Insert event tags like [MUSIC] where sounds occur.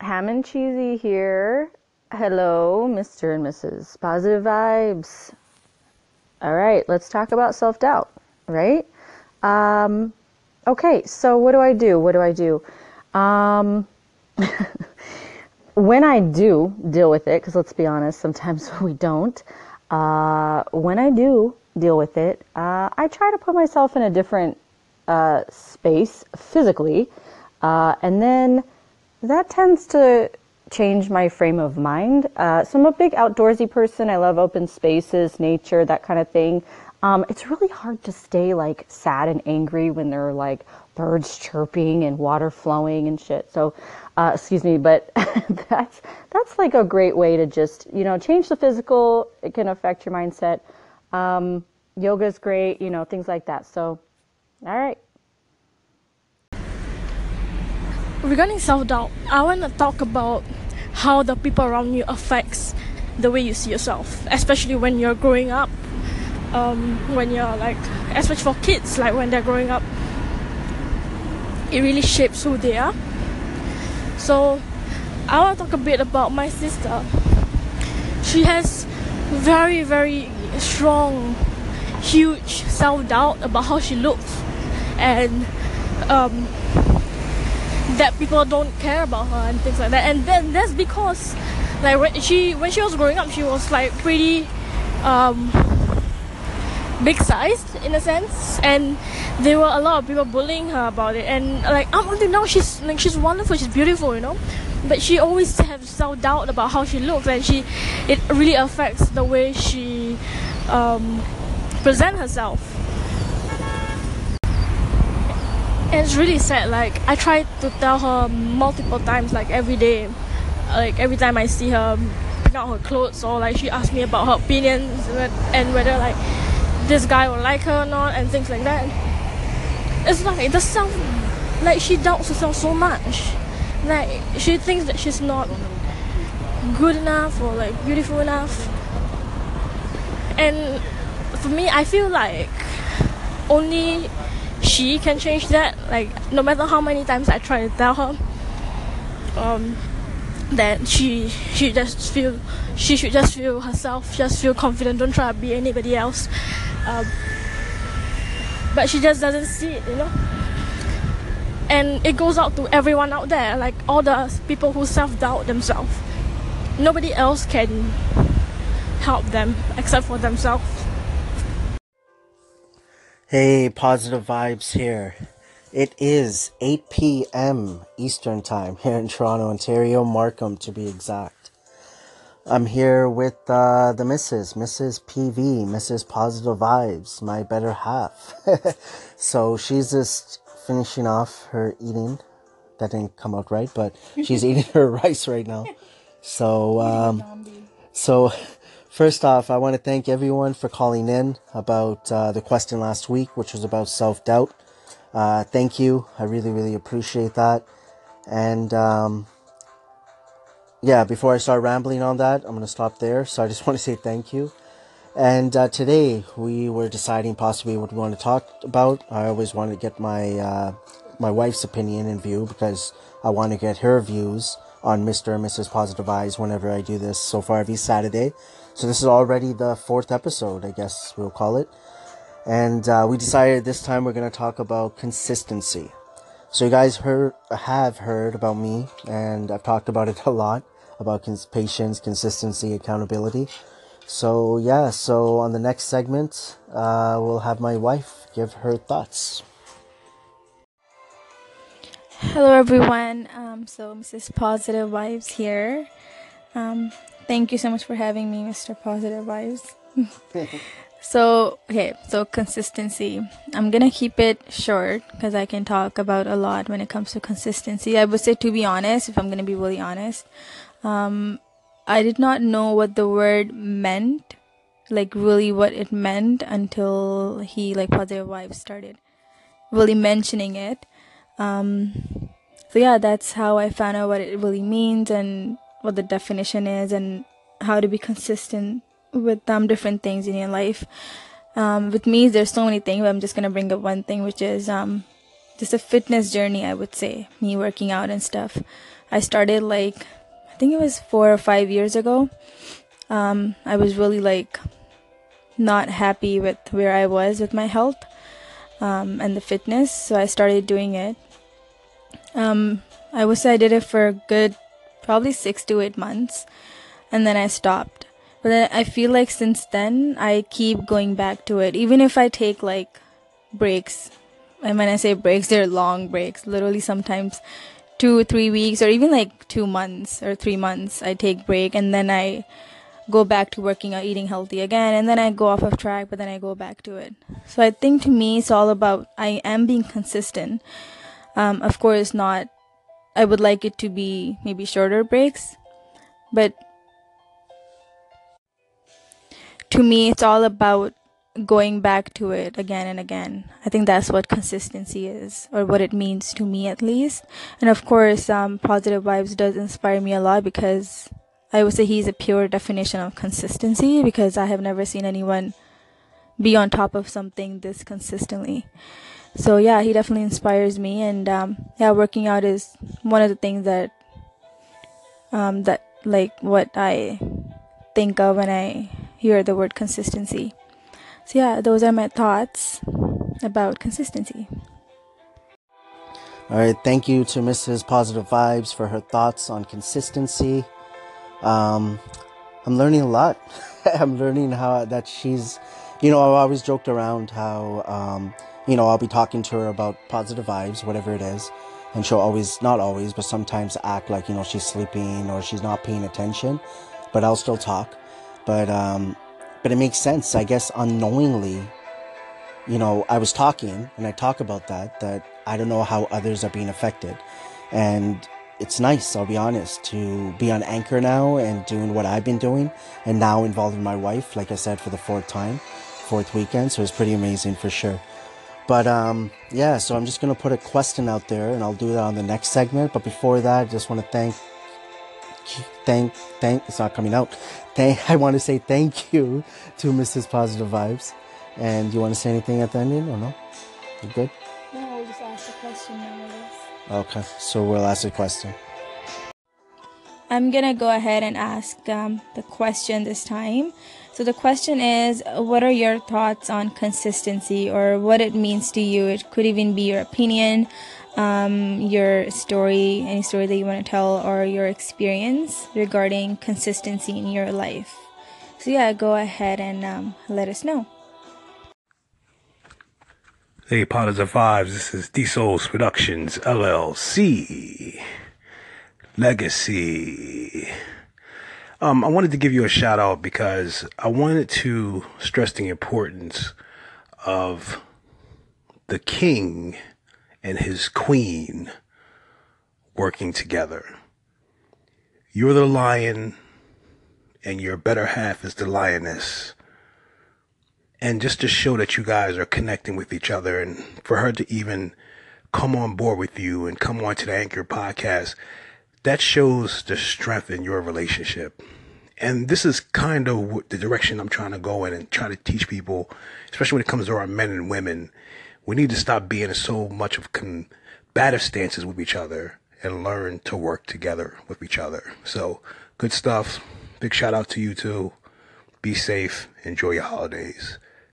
Ham and Cheesy here. Hello, Mr. and Mrs. Positive Vibes. All right, let's talk about self doubt, right? Um, okay, so what do I do? What do I do? Um, [LAUGHS] when I do deal with it, because let's be honest, sometimes [LAUGHS] we don't. Uh, when I do deal with it, uh, I try to put myself in a different uh, space physically, uh, and then that tends to change my frame of mind. Uh, so I'm a big outdoorsy person. I love open spaces, nature, that kind of thing. Um, it's really hard to stay like sad and angry when there are like birds chirping and water flowing and shit. So, uh, excuse me, but [LAUGHS] that's that's like a great way to just you know change the physical. It can affect your mindset. Um, yoga is great, you know, things like that. So, all right. Regarding self doubt, I want to talk about how the people around you affects the way you see yourself, especially when you're growing up. Um, when you're like, especially for kids, like when they're growing up, it really shapes who they are. So, I want to talk a bit about my sister. She has very, very strong, huge self doubt about how she looks, and um, that people don't care about her and things like that. And then that's because, like, when she when she was growing up, she was like pretty um, big sized in a sense, and there were a lot of people bullying her about it. And like up until now, she's like she's wonderful, she's beautiful, you know. But she always has self doubt about how she looks, and she it really affects the way she um, present herself. And it's really sad. Like I try to tell her multiple times, like every day, like every time I see her pick out her clothes or like she asks me about her opinions and whether like this guy will like her or not and things like that. It's like it does sound like she doubts herself so much. Like she thinks that she's not good enough or like beautiful enough. And for me, I feel like only she can change that. Like no matter how many times I try to tell her, um, that she she just feel she should just feel herself, just feel confident. Don't try to be anybody else. Um, but she just doesn't see it, you know. And it goes out to everyone out there, like all the people who self doubt themselves. Nobody else can help them except for themselves. Hey, positive vibes here. It is 8 p.m. Eastern Time here in Toronto, Ontario, Markham to be exact. I'm here with uh, the Mrs. Mrs. PV, Mrs. Positive Vibes, my better half. [LAUGHS] so she's just finishing off her eating. That didn't come out right, but she's eating her [LAUGHS] rice right now. So, um, so First off, I want to thank everyone for calling in about uh, the question last week, which was about self doubt. Uh, thank you. I really, really appreciate that. And um, yeah, before I start rambling on that, I'm going to stop there. So I just [LAUGHS] want to say thank you. And uh, today we were deciding possibly what we want to talk about. I always want to get my uh, my wife's opinion in view because I want to get her views on Mr. and Mrs. Positive Vibes whenever I do this. So far, every Saturday. So this is already the fourth episode, I guess we'll call it. And uh, we decided this time we're going to talk about consistency. So you guys heard, have heard about me, and I've talked about it [LAUGHS] a lot about cons- patience, consistency, accountability. So yeah, so on the next segment, uh, we'll have my wife give her thoughts. Hello everyone. Um, so Mrs. Positive Vibes here. Um, thank you so much for having me, Mr. Positive Vibes. [LAUGHS] so, okay, so consistency. I'm gonna keep it short because I can talk about a lot when it comes to consistency. I would say, to be honest, if I'm gonna be really honest, um, I did not know what the word meant, like really what it meant until he, like, Positive Vibes started really mentioning it. Um, so yeah, that's how I found out what it really means and what the definition is and how to be consistent with um different things in your life. Um, with me, there's so many things, but I'm just gonna bring up one thing, which is um just a fitness journey, I would say, me working out and stuff. I started like, I think it was four or five years ago. Um, I was really like not happy with where I was with my health um, and the fitness, so I started doing it. Um, I would say I did it for a good probably six to eight months, and then I stopped. But then I feel like since then I keep going back to it, even if I take like breaks. And when I say breaks, they're long breaks, literally sometimes two, three weeks, or even like two months or three months. I take break and then I go back to working out, eating healthy again, and then I go off of track, but then I go back to it. So I think to me, it's all about I am being consistent. Um, of course, not. I would like it to be maybe shorter breaks, but to me, it's all about going back to it again and again. I think that's what consistency is, or what it means to me at least. And of course, um, positive vibes does inspire me a lot because I would say he's a pure definition of consistency because I have never seen anyone be on top of something this consistently. So yeah, he definitely inspires me, and um, yeah, working out is one of the things that um, that like what I think of when I hear the word consistency. So, yeah, those are my thoughts about consistency. All right, thank you to Mrs. Positive Vibes for her thoughts on consistency. Um, I'm learning a lot. [LAUGHS] I'm learning how that she's, you know, I've always joked around how, um, you know, I'll be talking to her about positive vibes, whatever it is, and she'll always, not always, but sometimes act like, you know, she's sleeping or she's not paying attention, but I'll still talk. But um, but it makes sense, I guess, unknowingly. You know, I was talking, and I talk about that. That I don't know how others are being affected, and it's nice. I'll be honest to be on Anchor now and doing what I've been doing, and now involving my wife, like I said, for the fourth time, fourth weekend. So it's pretty amazing for sure. But um, yeah, so I'm just gonna put a question out there, and I'll do that on the next segment. But before that, I just want to thank thank thank it's not coming out thank [LAUGHS] i want to say thank you to mrs positive vibes and you want to say anything at the ending or no you good no we'll just ask the question okay so we'll ask the question i'm gonna go ahead and ask um, the question this time so the question is what are your thoughts on consistency or what it means to you it could even be your opinion um, your story, any story that you want to tell, or your experience regarding consistency in your life. So, yeah, go ahead and um, let us know. Hey, Positive Vibes, this is D Souls Productions LLC. Legacy. Um, I wanted to give you a shout out because I wanted to stress the importance of the king and his queen working together. You're the lion and your better half is the lioness. And just to show that you guys are connecting with each other and for her to even come on board with you and come on to the Anchor podcast, that shows the strength in your relationship. And this is kind of the direction I'm trying to go in and try to teach people, especially when it comes to our men and women, we need to stop being so much of combative stances with each other and learn to work together with each other. So, good stuff. Big shout out to you too. Be safe. Enjoy your holidays.